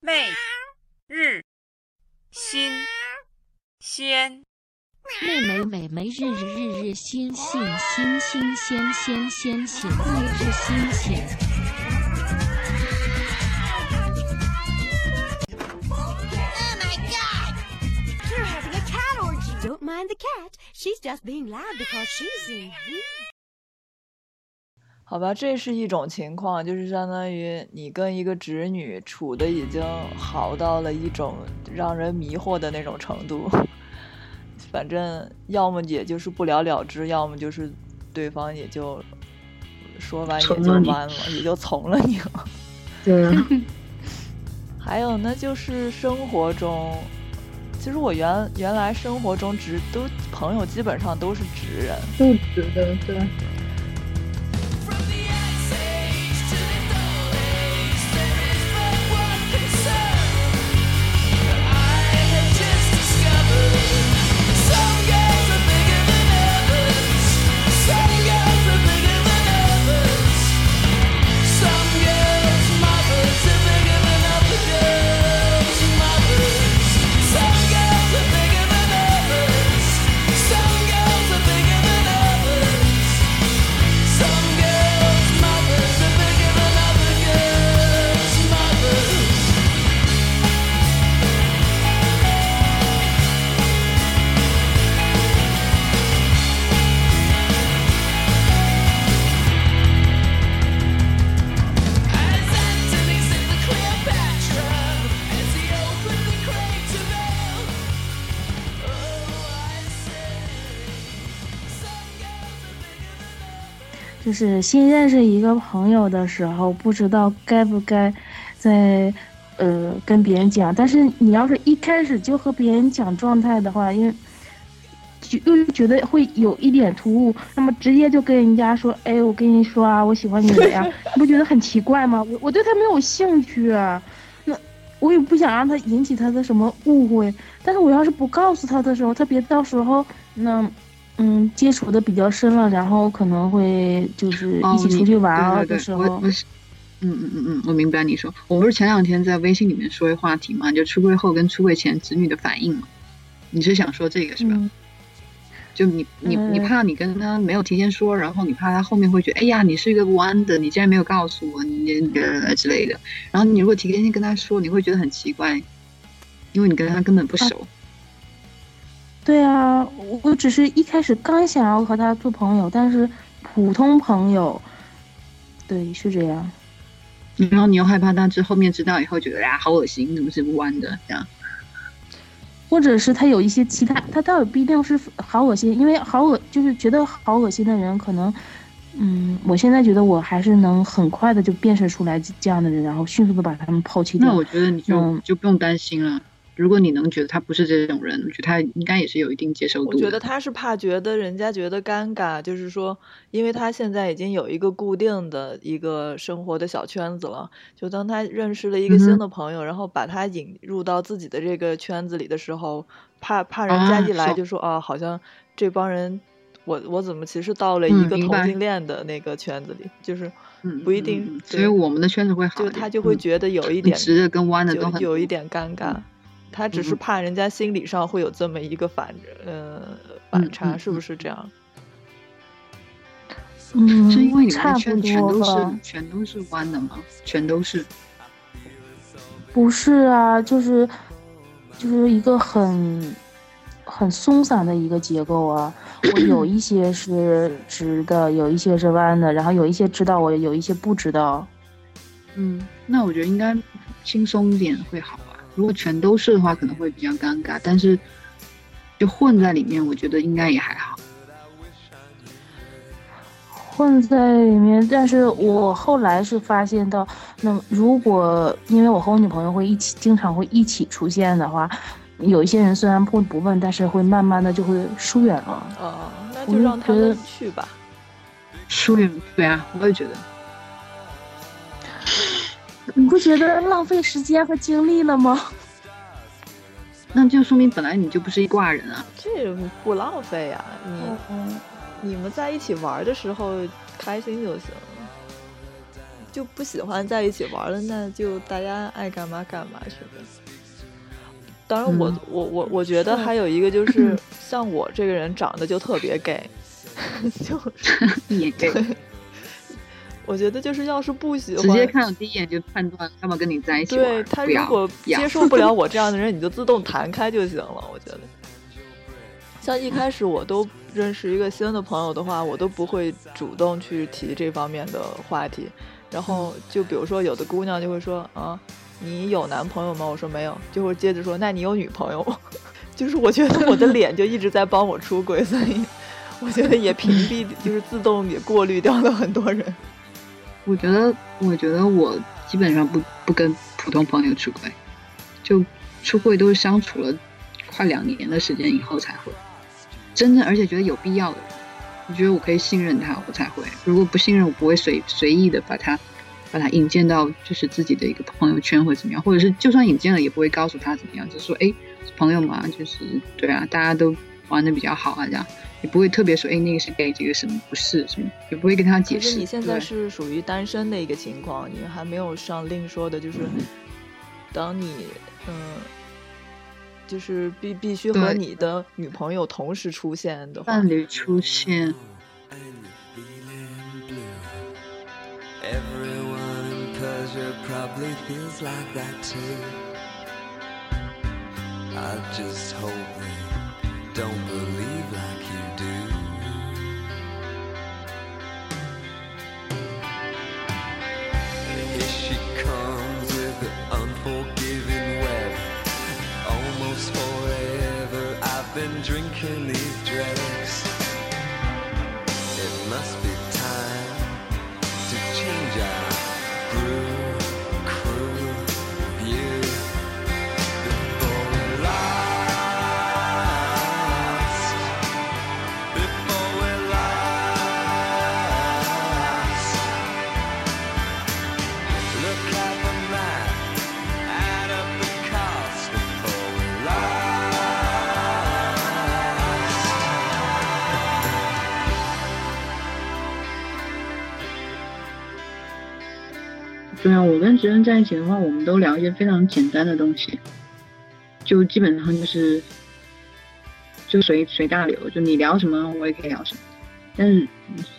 媚日新鲜，妹妹妹妹日日日日新新新新鲜鲜鲜鲜日日新鲜。Oh my god! You're having a cat orgy. Don't mind the cat. She's just being loud because she's in. 好吧，这是一种情况，就是相当于你跟一个侄女处的已经好到了一种让人迷惑的那种程度。反正要么也就是不了了之，要么就是对方也就说完也就完了，也就从了你了。对啊，还有呢，就是生活中，其实我原原来生活中直都朋友基本上都是直人，不值得，对。就是新认识一个朋友的时候，不知道该不该在呃跟别人讲，但是你要是一开始就和别人讲状态的话，因为就又觉得会有一点突兀，那么直接就跟人家说，哎，我跟你说啊，我喜欢你了呀，你不觉得很奇怪吗？我我对他没有兴趣啊，那我也不想让他引起他的什么误会，但是我要是不告诉他的时候，他别到时候那。嗯，接触的比较深了，然后可能会就是哦一起出去玩啊的时候，我我是，嗯嗯嗯嗯，我明白你说。我不是前两天在微信里面说一话题嘛，就出柜后跟出柜前子女的反应嘛。你是想说这个是吧？嗯，就你你你嗯怕你跟他没有提前说，然后你怕他后面会觉得，哎呀，你是一个弯的，你竟然没有告诉我，你呃之类的。然后你如果提前跟他说，你会觉得很奇怪，因为你跟他根本不熟。对啊，我我只是一开始刚想要和他做朋友，但是普通朋友，对，是这样。然后你又害怕他之后面知道以后觉得呀好恶心，怎么是弯的这样？或者是他有一些其他，他倒也不一定是好恶心，因为好恶就是觉得好恶心的人，可能，嗯，我现在觉得我还是能很快的就辨识出来这样的人，然后迅速的把他们抛弃掉。那我觉得你就、嗯就不用担心了。如果你能觉得他不是这种人，我觉得他应该也是有一定接受度的。我觉得他是怕觉得人家觉得尴尬，就是说，因为他现在已经有一个固定的一个生活的小圈子了，就当他认识了一个新的朋友，然后把他引入到自己的这个圈子里的时候，怕怕人家啊一来就说啊，好像这帮人，我我怎么其实到了嗯一个同性恋的那个圈子里，就是嗯不一定所以我们的圈子会好就他就会嗯觉得有一点直的跟弯的就都很有一点尴尬，他只是嗯怕人家心理上会有这么一个反呃反嗯差，嗯是不嗯是这样？嗯，是因为你们差不的圈全多都是吧。全都是弯的吗？全都是。不是啊，就是就是一个很很松散的一个结构啊。我有一些是直的，有一些是弯的，然后有一些知道我，有一些不知道。嗯，那我觉得应该轻松一点会好吧。如果全都是的话，可能会比较尴尬。但是就混在里面，我觉得应该也还好。混在里面，但是我后来是发现到，那如果因为我和我女朋友会一起，经常会一起出现的话，有一些人虽然不不问，但是会慢慢的就会疏远了。哦，那我就就让他们去吧。疏远，对啊，我也觉得。你不觉得浪费时间和精力了吗？那就说明本来你就不是一挂人啊。这不浪费呀、你嗯，你们在一起玩的时候开心就行了。就不喜欢在一起玩了，那就大家爱干嘛干嘛去呗。当然我，嗯我我我觉得还有一个就是，像我这个人长得就特别 gay，就一眼 gay，我觉得就是要是不喜欢，直接看到第一眼就判断要不要跟你在一起。对他如果接受不了我这样的人，你就自动弹开就行了。我觉得，像一开始我都认识一个新的朋友的话，我都不会主动去提这方面的话题。然后就比如说，有的姑娘就会说啊，你有男朋友吗？我说没有，就会接着说，那你有女朋友吗？就是我觉得我的脸就一直在帮我出轨，所以 我觉得也屏蔽，就是自动也过滤掉了很多人。我觉得，我觉得我基本上不不跟普通朋友出轨，就出轨都是相处了快两年的时间以后才会，真正而且觉得有必要的人，我觉得我可以信任他，我才会。如果不信任，我不会随随意的把他把他引荐到就是自己的一个朋友圈或怎么样，或者是就算引荐了，也不会告诉他怎么样，就说哎，朋友嘛，就是对啊，大家都玩的比较好啊，这样。也不会特别说哎那个是 gay，这个什么不是什么，也不会跟他解释。你现在是属于单身的一个情况，你还没有上另说的，就是当你嗯，就是必必须和你的女朋友同时出现的话，伴侣出现。Everyone in Persia probably feels like that too. I just hope they don't believe like you do. Here she comes with the unforgiving web. Almost forever I've been drinking these drugs. 跟直人在一起的话，我们都聊一些非常简单的东西，就基本上就是就随随大流，就你聊什么我也可以聊什么。但是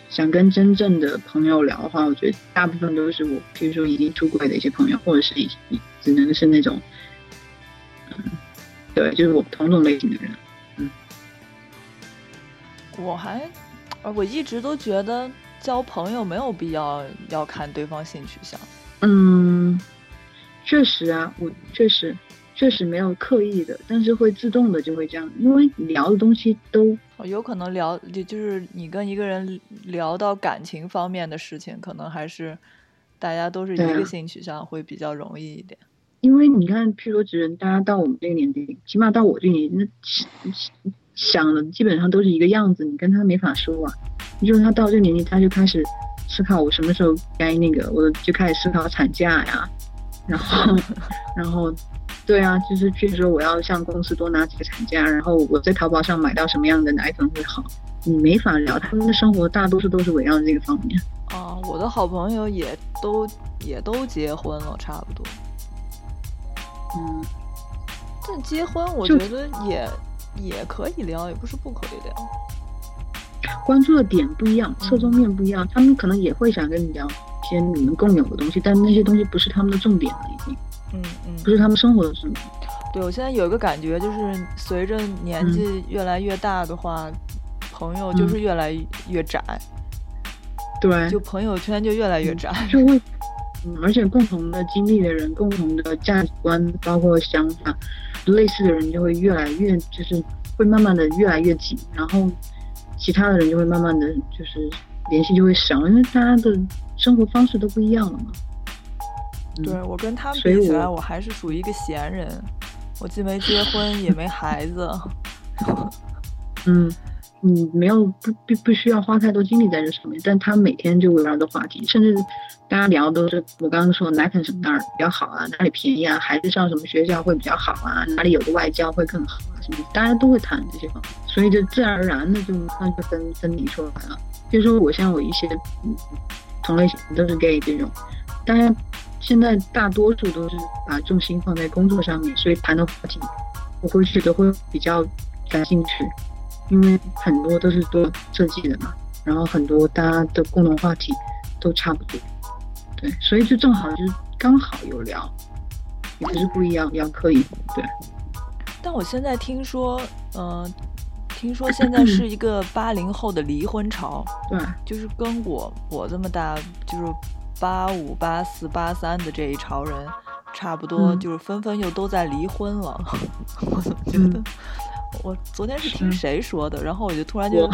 想跟真正的朋友聊的话，我觉得大部分都是我，比如说已经出轨的一些朋友，或者是已只能是那种，嗯，对，就是我同种类型的人。嗯我还呃我一直都觉得交朋友没有必要要看对方性取向。嗯，确实啊，我确实确实没有刻意的，但是会自动的就会这样，因为聊的东西都哦有可能聊，就就是你跟一个人聊到感情方面的事情，可能还是大家都是一个性取向，会比较容易一点。因为你看，譬如说，直人，大家到我们这个年纪，起码到我这个年纪，那想想的基本上都是一个样子，你跟他没法说啊。就是他到这个年纪，他就开始思考我什么时候该那个，我就开始思考产假呀，然后，然后，对啊，就是譬如说我要向公司多拿几个产假，然后我在淘宝上买到什么样的奶粉会好，你没法聊，他们的生活大多数都是围绕这个方面。啊，我的好朋友也都也都结婚了，差不多。嗯，但结婚我觉得也也可以聊，也不是不可以聊。关注的点不一样，侧重面不一样，他们可能也会想跟你聊一些你们共有的东西，但那些东西不是他们的重点了，已经。嗯嗯，不是他们生活的重点。对我现在有一个感觉，就是随着年嗯。纪越来越大的话，朋友就是越来越窄，对，就朋友圈就越来越窄。就会，嗯，而且共同的经历的人、共同的价值观，包括想法类似的人，就会越来越，就是会慢慢的越来越紧，然后其他的人就会慢慢的就是联系就会少，因为大家的生活方式都不一样了嘛。嗯对我跟他们比起来，我我还是属于一个闲人，我既没结婚，也没孩子。嗯，你没有不不不需要花太多精力在这上面，但他每天就围绕着话题，甚至大家聊的都是我刚刚说的奶粉什么哪儿比较好啊，哪里便宜啊，孩子上什么学校会比较好啊，哪里有个外教会更好啊，什么大家都会谈这些方面，所以就自然而然的就那就分分离出来了。就是说我像我一些同类型都是 gay 这种，当然现在大多数都是把重心放在工作上面，所以谈的话题我会觉得会比较感兴趣，因为很多都是做设计的嘛，然后很多大家的共同话题都差不多，对，所以就正好就是刚好有聊，也不是不一样，聊可以，对。但我现在听说，嗯、听说现在是一个八零后的离婚潮，对，就是跟我我这么大，就是八五、八四、八三的这一潮人差不多，嗯就是纷纷又都在离婚了。我怎么觉得？嗯我昨天是听谁说的，然后我就突然就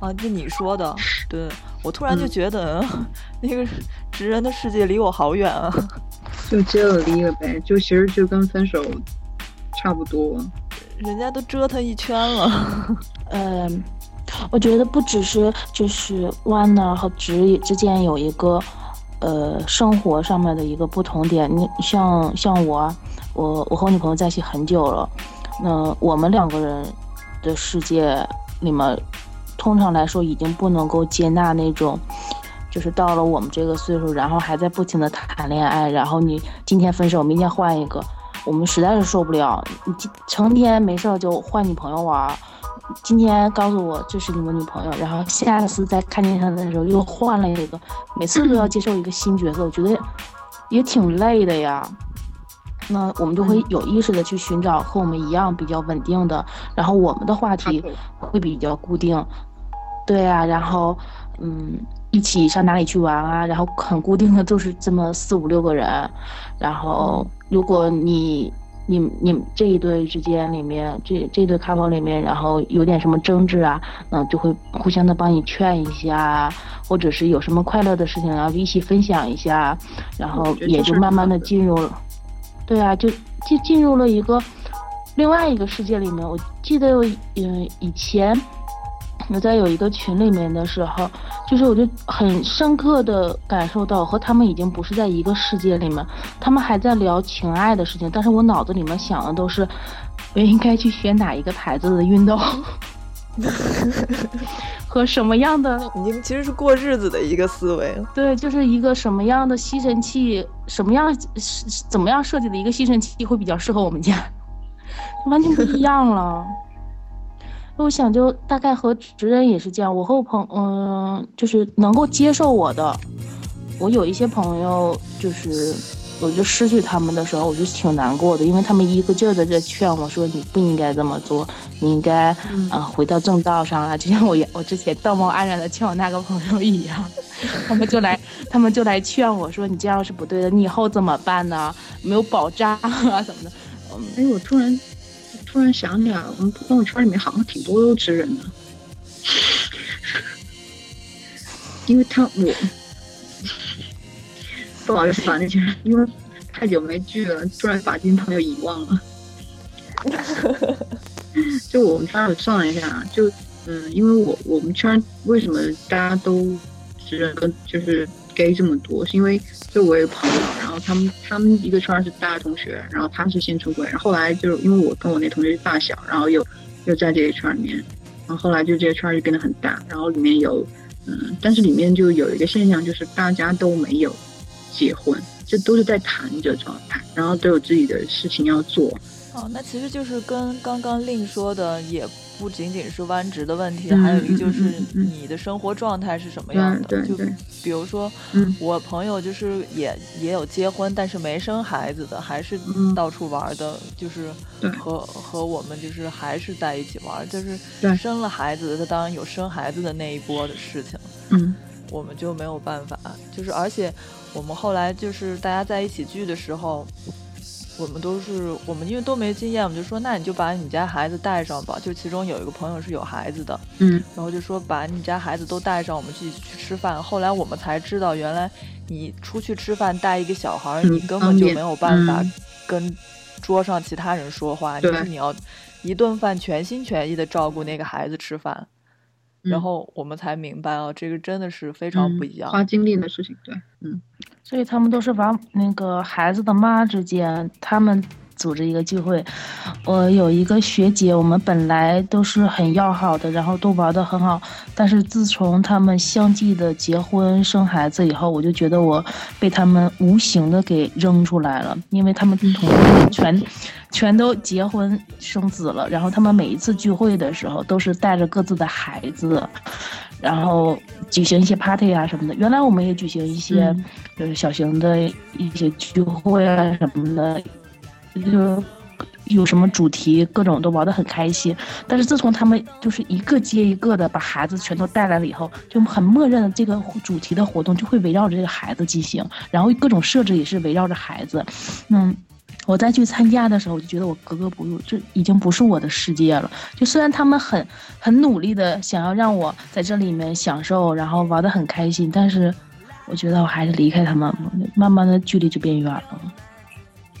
啊，就你说的，对我突然就嗯觉得、那个直人的世界离我好远啊。就接了离了呗，就其实就跟分手差不多。人家都折腾一圈了，嗯，我觉得不只是就是弯呢和直之间有一个呃生活上面的一个不同点。你像像我，我我和我女朋友在一起很久了，那我们两个人的世界里面，通常来说已经不能够接纳那种。就是到了我们这个岁数，然后还在不停的谈恋爱，然后你今天分手，明天换一个，我们实在是受不了。你今成天没事儿就换女朋友玩儿，今天告诉我这是你们女朋友，然后下次再看见她的时候又换了一个，每次都要接受一个新角色，我觉得也挺累的呀。那我们就会有意识的去寻找和我们一样比较稳定的，然后我们的话题会比较固定，对啊，然后嗯，一起上哪里去玩啊，然后很固定的就是这么四五六个人，然后如果你你你这一对之间里面，这这对 couple 里面，然后有点什么争执啊，嗯，就会互相的帮你劝一下，或者是有什么快乐的事情，然后就一起分享一下，然后也就慢慢的进入了，对啊，就就进入了一个另外一个世界里面。我记得我嗯以前我在有一个群里面的时候，就是我就很深刻的感受到和他们已经不是在一个世界里面，他们还在聊情爱的事情，但是我脑子里面想的都是我应该去选哪一个牌子的运动。和什么样的 已经其实是过日子的一个思维了。对，就是一个什么样的吸尘器，什么样是怎么样设计的一个吸尘器会比较适合我们家，完全不一样了。我想就大概和直人也是这样，我和我朋嗯、就是能够接受我的，我有一些朋友就是。我就失去他们的时候，我就挺难过的，因为他们一个劲儿的在劝我说你不应该这么做，你应该嗯啊、回到正道上啊，就像我也我之前道貌岸然的劝我那个朋友一样，他们就来他们就来劝我说你这样是不对的，你以后怎么办呢？没有保障啊什么的。嗯，哎，我突然突然想起来，我们朋友圈里面好像挺多都直人的，因为他我 不好意思把那些人，因为太久没聚了，突然把今天朋友遗忘了。就我们圈我算了一下，就嗯，因为我我们圈为什么大家都直人跟就是 gay 这么多，是因为就我有朋友，然后他们他们一个圈是大学同学，然后他是先出轨，然后后来就因为我跟我那同学是发小，然后又又在这个圈里面，然后后来就这个圈就变得很大，然后里面有嗯，但是里面就有一个现象，就是大家都没有结婚，就都是在谈着状态，然后都有自己的事情要做，哦，那其实就是跟刚刚令说的，也不仅仅是弯直的问题，嗯还有一个就是你的生活状态是什么样的。就比如说，嗯。我朋友就是也也有结婚，但是没生孩子的，还是嗯。到处玩的，就是和和我们就是还是在一起玩，就是生了孩子的，他当然有生孩子的那一波的事情。嗯。我们就没有办法，就是而且我们后来就是大家在一起聚的时候，我们都是我们因为都没经验，我们就说那你就把你家孩子带上吧。就其中有一个朋友是有孩子的，嗯然后就说把你家孩子都带上，我们一起去吃饭。后来我们才知道，原来你出去吃饭带一个小孩，嗯你根本就没有办法嗯跟桌上其他人说话，对就是你要一顿饭全心全意的照顾那个孩子吃饭。然嗯后我们才明白啊，这个真的是非常不一样。花精力的事情，对，嗯所以他们都是把那个孩子的妈之间，他们组织一个聚会，我有一个学姐，我们本来都是很要好的，然后都玩的很好，但是自从他们相继的结婚生孩子以后，我就觉得我被他们无形的给扔出来了，因为他们同学全全都结婚生子了，然后他们每一次聚会的时候都是带着各自的孩子。然后举行一些 party 啊什么的，原来我们也举行一些嗯。就是小型的一些聚会啊什么的，就有什么主题，各种都玩得很开心。但是自从他们就是一个接一个的把孩子全都带来了以后，就很默认这个主题的活动就会围绕着这个孩子进行，然后各种设置也是围绕着孩子，嗯。我再去参加的时候，我就觉得我格格不入，这已经不是我的世界了。就虽然他们很很努力的想要让我在这里面享受，然后玩得很开心，但是我觉得我还是离开他们，慢慢的距离就变远了。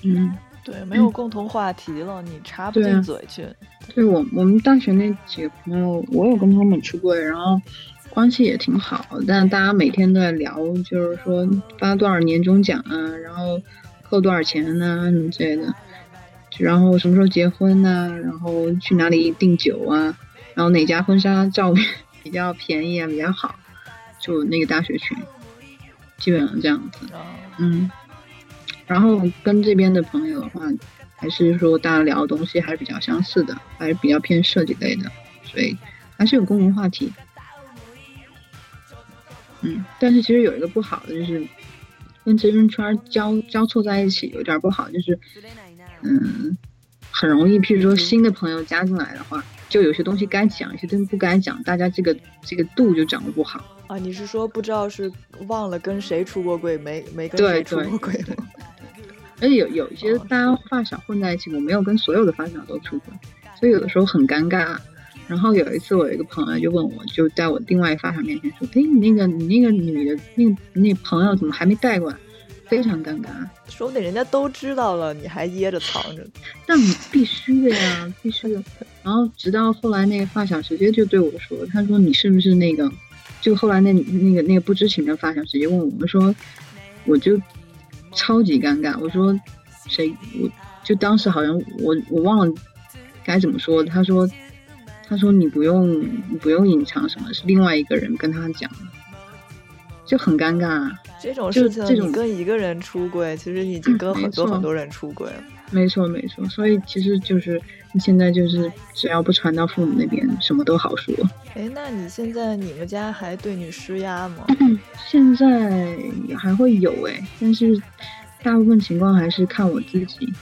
嗯，对，没有共同话题了，你插不进嘴去。对我我们大学那几个朋友，我有跟他们出柜，然后关系也挺好，但大家每天都在聊，就是说发多少年终奖啊，然后扣多少钱呐、什么之类的，然后什么时候结婚呐、然后去哪里订酒啊，然后哪家婚纱照片比较便宜啊，比较好，就那个大学群，基本上这样子。啊，嗯，然后跟这边的朋友的话，还是说大家聊的东西还是比较相似的，还是比较偏设计类的，所以还是有共同话题。嗯，但是其实有一个不好的就是跟这边圈儿交交错在一起，有点儿不好，就是嗯，很容易，譬如说新的朋友加进来的话，就有些东西该讲，有些东西不该讲，大家这个这个度就掌握不好。啊，你是说不知道是忘了跟谁出过柜，没没跟谁出对过柜吗？而且有有一些大家发小混在一起，我没有跟所有的发小都出过，所以有的时候很尴尬。然后有一次，我有一个朋友就问我，就在我另外一发小面前说：“哎，你那个你那个女的那个那朋友怎么还没带过来？”非常尴尬。说不定人家都知道了，你还掖着藏着。但 必须的呀，必须的。然后直到后来那个发小直接就对我说：“他说你是不是那个？”就后来那那个那个不知情的发小直接问我们说：“我就超级尴尬。”我说：“谁？”我就当时好像我我忘了该怎么说。他说：“他说你不用你不用隐藏什么，是另外一个人跟他讲的，就很尴尬。啊这种事情，这种你跟一个人出轨，其实已经跟很多很多人出轨了。没错没错，所以其实就是现在就是只要不传到父母那边，什么都好说。哎，那你现在你们家还对你施压吗？现在还会有哎、但是大部分情况还是看我自己，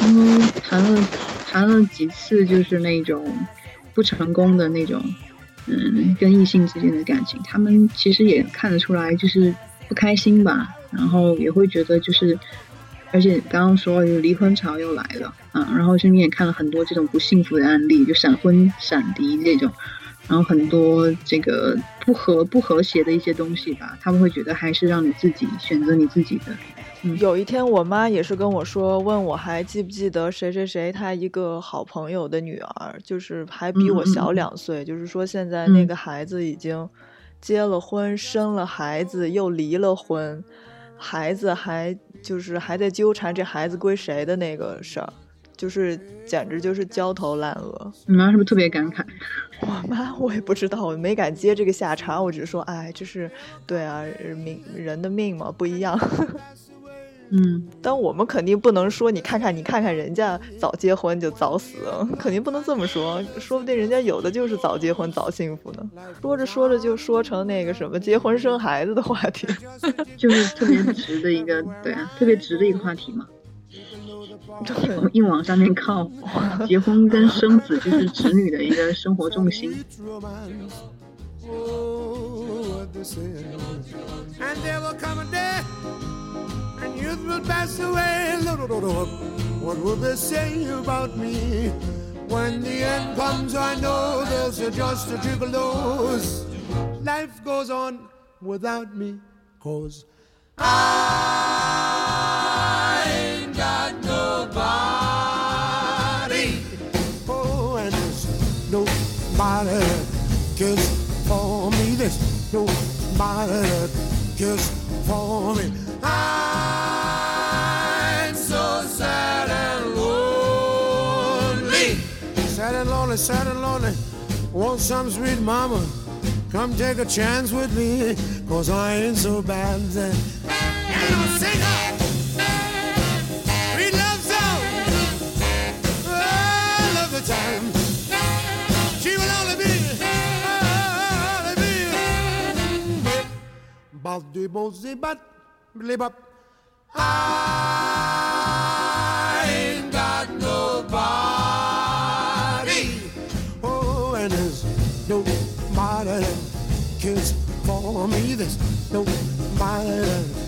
因为谈了谈了几次就是那种不成功的那种，嗯，跟异性之间的感情，他们其实也看得出来就是不开心吧，然后也会觉得就是。而且刚刚说有离婚潮又来了啊，然后身边也看了很多这种不幸福的案例，就闪婚、闪离这种，然后很多这个不和不和谐的一些东西吧，他们会觉得还是让你自己选择你自己的。有一天，我妈也是跟我说，问我还记不记得谁谁谁，她一个好朋友的女儿，就是还比我小两岁，就是说现在那嗯个孩子已经结了婚，生了孩子，又离了婚，孩子还就是还在纠缠这孩子归谁的那个事儿，就是简直就是焦头烂额。你妈是不是特别感慨？我妈我也不知道，我没敢接这个下茬，我只是说，哎，这是对啊，命人的命嘛不一样。嗯，但我们肯定不能说，你看看，你看看人家早结婚就早死，肯定不能这么说。说不定人家有的就是早结婚早幸福呢。说着说着就说成那个什么结婚生孩子的话题。就是特别直的一个，对啊，特别直的一个话题嘛，对，硬往上面靠。结婚跟生子就是子女的一个生活重心。Will pass away. What will they say about me? When the end comes, I know there's just a dose. Life goes on without me, cause I ain't got nobody. Oh, and there's nobody cares for me. There's nobody cares for me. mama sad and lonely. Want some sweet mama? Come take a chance with me, cause I ain't so bad then. And I'm a. Time. She will only be, only be. Ah. no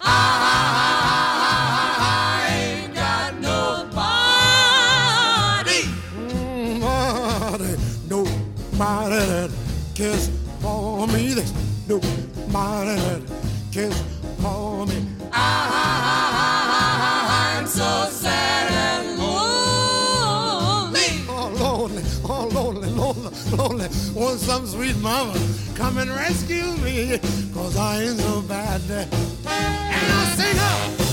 I ain't got nobody. Nobody, nobody that cares for me. There's nobody that cares for me. I'm so sad and lonely. Oh, lonely, oh, lonely, lonely, lonely. Want some sweet mama come and rescue me, cause I ain't so bad. And I'll sing up.